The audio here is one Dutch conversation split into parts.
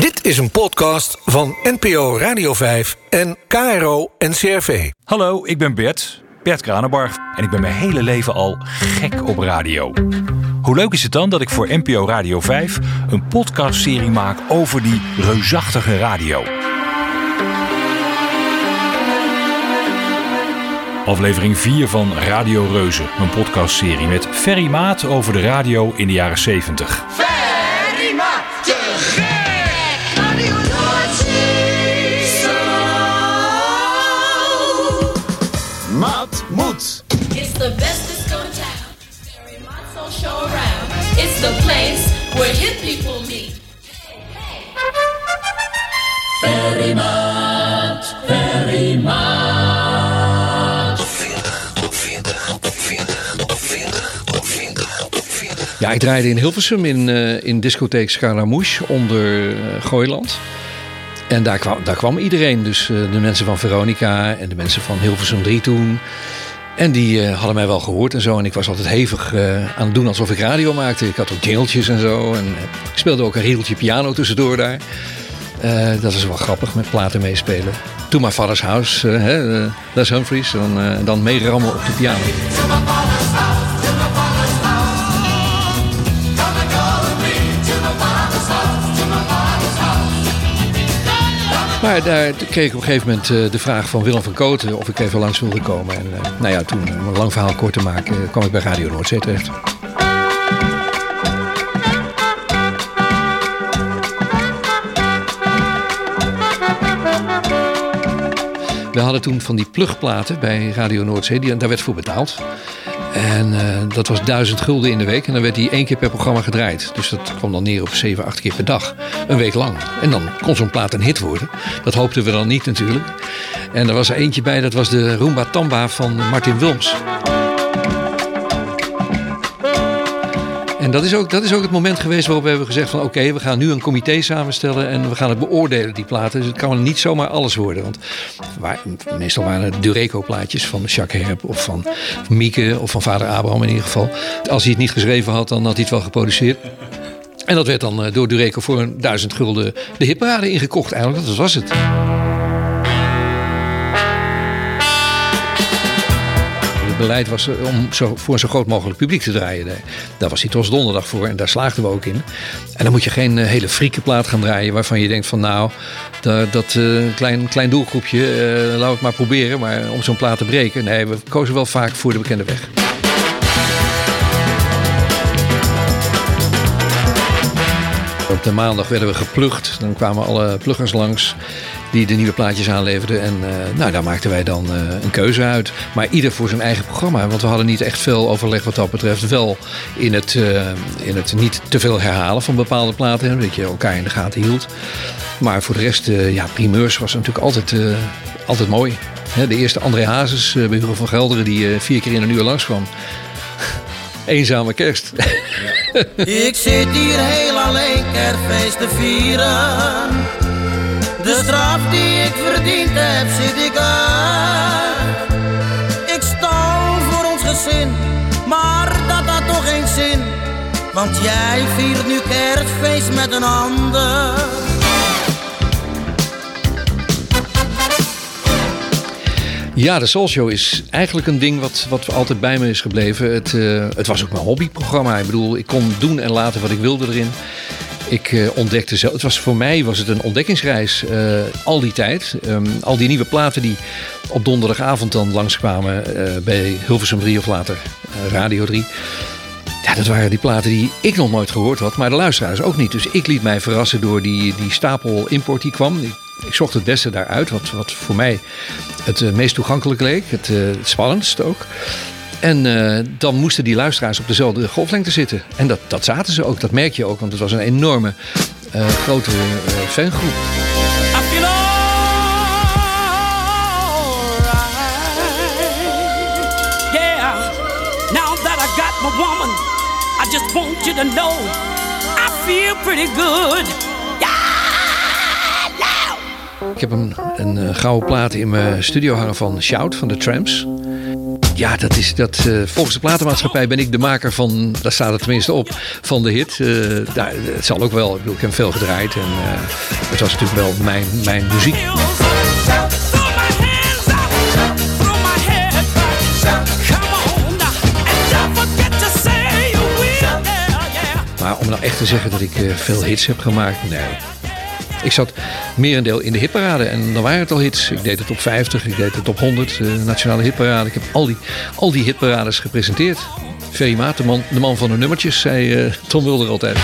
Dit is een podcast van NPO Radio 5 en KRO NCRV. Hallo, ik ben Bert, Bert Kranenbarg. En ik ben mijn hele leven al gek op radio. Hoe leuk is het dan dat ik voor NPO Radio 5 een podcastserie maak over die reusachtige radio? Aflevering 4 van Radio Reuzen, mijn podcastserie met Ferry Maat over de radio in de jaren 70. The best disco in town. Very much so show around. It's the place where hip people meet. Ferry Maat, Ferry Maat. Top 40, top 40, top 40, top 40, top 40, top 40. Ja, ik draaide in Hilversum in, eh, in discotheek Scaramouche onder eh, Gooiland. En daar kwam, daar kwam iedereen. Dus eh, de mensen van Veronica en de mensen van Hilversum 3 toen. En die eh, hadden mij wel gehoord en zo. En ik was altijd hevig eh, aan het doen alsof ik radio maakte. Ik had ook jingeltjes en zo. En eh, ik speelde ook een riedeltje piano tussendoor daar. Dat is wel grappig, met platen meespelen. Toen eh, hè, eh, Les Humphries. Dan, eh, dan meerammen op de piano. Maar daar kreeg ik op een gegeven moment eh, de vraag van Willem van Koten of ik even langs wilde komen. En eh, nou ja, toen, om een lang verhaal kort te maken, eh, kwam ik bij Radio Noordzee terecht. We hadden toen van die plugplaten bij Radio Noordzee, die, daar werd voor betaald. En eh, dat was duizend gulden in de week. En dan werd die één keer per programma gedraaid. Dus dat kwam dan neer op zeven, acht keer per dag. Een week lang. En dan kon zo'n plaat een hit worden. Dat hoopten we dan niet natuurlijk. En er was er eentje bij, dat was de Roomba Tamba van Martin Wilms. En dat is, ook, dat is ook het moment geweest waarop we hebben gezegd van... oké, we gaan nu een comité samenstellen en we gaan het beoordelen, die platen. Dus het kan niet zomaar alles worden. Want waar, meestal waren het Dureco-plaatjes van Jacques Herp... of van Mieke of van vader Abraham in ieder geval. Als hij het niet geschreven had, dan had hij het wel geproduceerd. En dat werd dan eh, door Dureco voor een duizend gulden de hitparade ingekocht. Eigenlijk, dat was het. Beleid was om zo, voor zo groot mogelijk publiek te draaien. Daar- was die Tos Donderdag voor en daar slaagden we ook in. En dan moet je geen eh, hele frieke plaat gaan draaien waarvan je denkt van nou, dat, dat eh, klein, klein doelgroepje, eh, laat het maar proberen. Maar om zo'n plaat te breken, nee, we kozen wel vaak voor de bekende weg. De maandag werden we geplucht. Dan kwamen alle pluggers langs die de nieuwe plaatjes aanleverden. En eh, nou, daar maakten wij dan eh, een keuze uit. Maar ieder voor zijn eigen programma. Want we hadden niet echt veel overleg wat dat betreft. Wel in het, eh, in het niet te veel herhalen van bepaalde platen. Dat je elkaar in de gaten hield. Maar voor de rest, ja, primeurs was natuurlijk altijd, altijd mooi. De eerste André Hazes bij Hugo van Gelderen die vier keer in een uur langskwam. Eenzame kerst. Ik zit hier heel alleen kerstfeest te vieren. De straf die ik verdiend heb, zit ik uit. Ik stal voor ons gezin, maar dat had toch geen zin. Want jij viert nu kerstfeest met een ander. Ja, de Soul Show is eigenlijk een ding wat, wat altijd bij me is gebleven. Het, eh, het was ook mijn hobbyprogramma. Ik bedoel, ik kon doen en laten wat ik wilde erin. Ik eh, ontdekte zelf. Het was voor mij was het een ontdekkingsreis. eh, al die tijd. Ehm, al die nieuwe platen die op donderdagavond dan langskwamen eh, bij Hilversum 3 of later Radio 3. Ja, dat waren die platen die ik nog nooit gehoord had, maar de luisteraars ook niet. Dus ik liet mij verrassen door die, die stapel import die kwam. Ik, zocht het beste daaruit, wat, wat voor mij het meest toegankelijk leek. Het, het spannendst ook. En eh, dan moesten die luisteraars op dezelfde golflengte zitten. En dat, dat zaten ze ook, dat merk je ook, want het was een enorme eh, grote eh, fangroep. I feel alright. Yeah, now that I got my woman, I just want you to know I feel pretty good. Yeah. Ik heb een, een gouden plaat in mijn studio hangen van Shout, van de Tramps. Ja, dat is dat. eh, volgens de platenmaatschappij ben ik de maker van. Daar staat het tenminste op. Van de hit. Eh, daar, het zal ook wel. Ik bedoel, ik heb veel gedraaid. En eh, het was natuurlijk wel mijn, mijn muziek. Maar om nou echt te zeggen dat ik veel hits heb gemaakt, nee. Ik zat merendeel in de hitparade en dan waren het al hits. Ik deed de top 50, ik deed de top 100, de nationale hitparade. Ik heb al die, al die hitparades gepresenteerd. Ferry Maat, de man, de man van de nummertjes, zei eh, Tom Mulder altijd.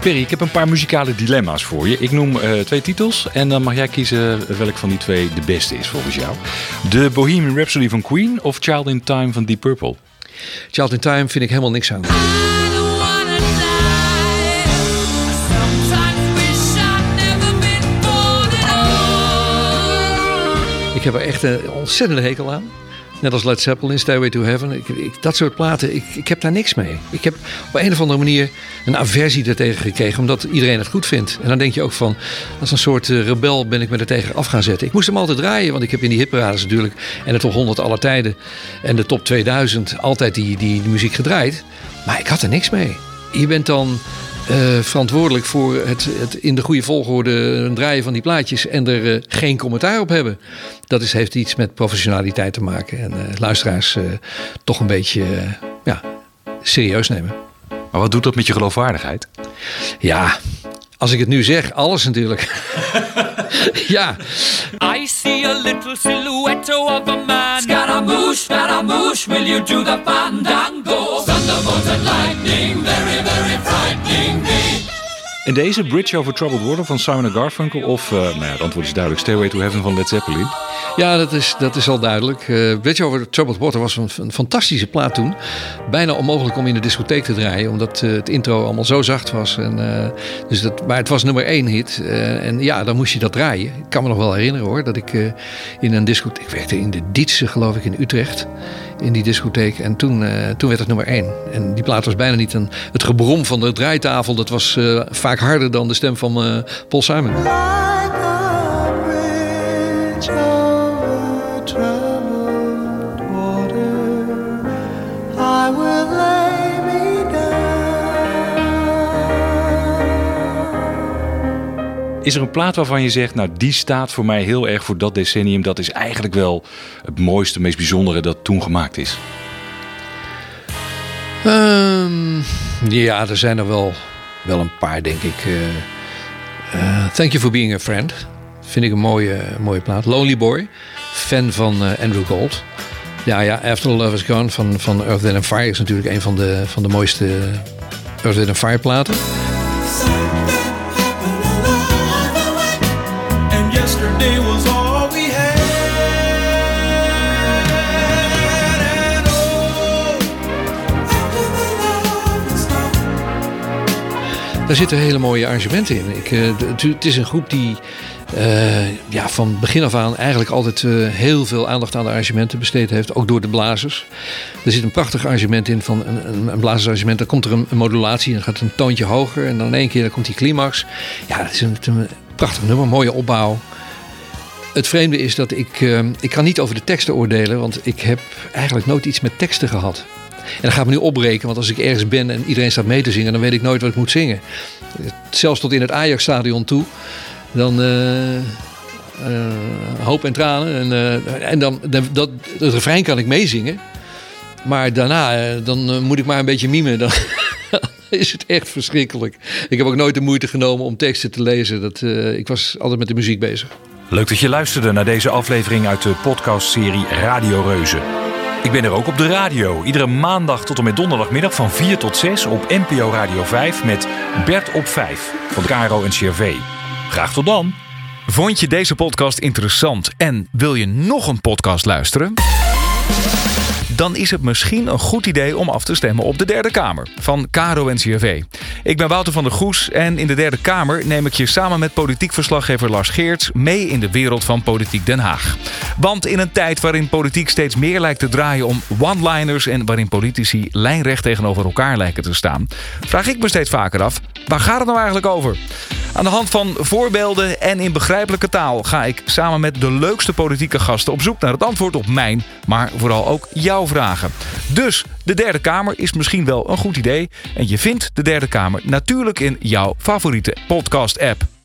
Perry, ik heb een paar muzikale dilemma's voor je. Ik noem eh, twee titels en dan mag jij kiezen welk van die twee de beste is volgens jou. De Bohemian Rhapsody van Queen of Child in Time van Deep Purple? Child in Time vind ik helemaal niks aan. Ik heb er echt een ontzettende hekel aan. Net als Led Zeppelin, Stairway to Heaven. Ik, dat soort platen, ik, ik heb daar niks mee. Ik heb op een of andere manier een aversie daartegen gekregen, omdat iedereen het goed vindt. En dan denk je ook van, als een soort eh, rebel ben ik me er tegen af gaan zetten. Ik moest hem altijd draaien, want ik heb in die hitparades natuurlijk en de top 100 aller tijden en de top 2000 altijd die, die, die muziek gedraaid. Maar ik had er niks mee. Je bent dan eh, verantwoordelijk voor het, het in de goede volgorde draaien van die plaatjes en er eh, geen commentaar op hebben. Dat is, heeft iets met professionaliteit te maken en eh, luisteraars eh, toch een beetje ja, serieus nemen. Maar wat doet dat met je geloofwaardigheid? Ja, als ik het nu zeg, alles natuurlijk. ja, I see a little silhouette of a man. Scaramouche, Scaramouche, will you do the fandango? Thunderbolt and lightning, En deze Bridge Over Troubled Water van Simon Garfunkel of, eh, nou ja, het antwoord is duidelijk, Stairway to Heaven van Led Zeppelin. Ja, dat is, dat is al duidelijk. Uh, Bridge Over Troubled Water was een, fantastische plaat toen. Bijna onmogelijk om in de discotheek te draaien, omdat uh, het intro allemaal zo zacht was. En, dus dat, maar het was nummer één hit. En ja, dan moest je dat draaien. Ik kan me nog wel herinneren hoor, dat ik in een discotheek... Ik werkte in de Dietse, geloof ik, in Utrecht. In die discotheek. En toen, toen werd het nummer één. En die plaat was bijna niet een... Het gebrom van de draaitafel, dat was vaak harder dan de stem van Paul Simon. Is er een plaat waarvan je zegt, nou die staat voor mij heel erg voor dat decennium. Dat is eigenlijk wel het mooiste, meest bijzondere dat toen gemaakt is? Um, ja, er zijn er wel, wel een paar, denk ik. Uh, uh, Thank You For Being A Friend. Vind ik een mooie, mooie plaat. Lonely Boy. Fan van uh, Andrew Gold. Ja, ja, After Love Is Gone van, van Earth, Wind Fire is natuurlijk een van de, van de mooiste Earth, Wind Fire platen. Daar zitten hele mooie arrangementen in. Ik, uh, het is een groep die uh, ja, van begin af aan eigenlijk altijd uh, heel veel aandacht aan de arrangementen besteed heeft. Ook door de blazers. Er zit een prachtig arrangement in van een, een, blazersarrangement. Dan komt er een, modulatie en dan gaat een toontje hoger. En dan in één keer dan komt die climax. Ja, het is een, prachtig nummer, mooie opbouw. Het vreemde is dat ik, ik kan niet over de teksten oordelen. Want ik heb eigenlijk nooit iets met teksten gehad. En dan gaat me nu opbreken, want als ik ergens ben en iedereen staat mee te zingen, dan weet ik nooit wat ik moet zingen. Zelfs tot in het Ajax-stadion toe. Dan uh, uh, hoop en tranen. En, uh, en dan, dat, dat, het refrein kan ik meezingen. Maar daarna, dan moet ik maar een beetje mimen. Dan is het echt verschrikkelijk. Ik heb ook nooit de moeite genomen om teksten te lezen. Dat, ik was altijd met de muziek bezig. Leuk dat je luisterde naar deze aflevering uit de podcastserie Radio Reuzen. Ik ben er ook op de radio. Iedere maandag tot en met donderdagmiddag van 4 tot 6 op NPO Radio 5 met Bert op 5 van de en CRV. Graag tot dan. Vond je deze podcast interessant en wil je nog een podcast luisteren? Dan is het misschien een goed idee om af te stemmen op de Derde Kamer van Caro en CRV. Ik ben Wouter van der Goes en in de Derde Kamer neem ik je samen met politiek verslaggever Lars Geerts mee in de wereld van Politiek Den Haag. Want in een tijd waarin politiek steeds meer lijkt te draaien om one-liners en waarin politici lijnrecht tegenover elkaar lijken te staan, vraag ik me steeds vaker af: waar gaat het nou eigenlijk over? Aan de hand van voorbeelden en in begrijpelijke taal ga ik samen met de leukste politieke gasten op zoek naar het antwoord op mijn, maar vooral ook jouw vragen. Dus de derde kamer is misschien wel een goed idee en je vindt de derde kamer natuurlijk in jouw favoriete podcast app.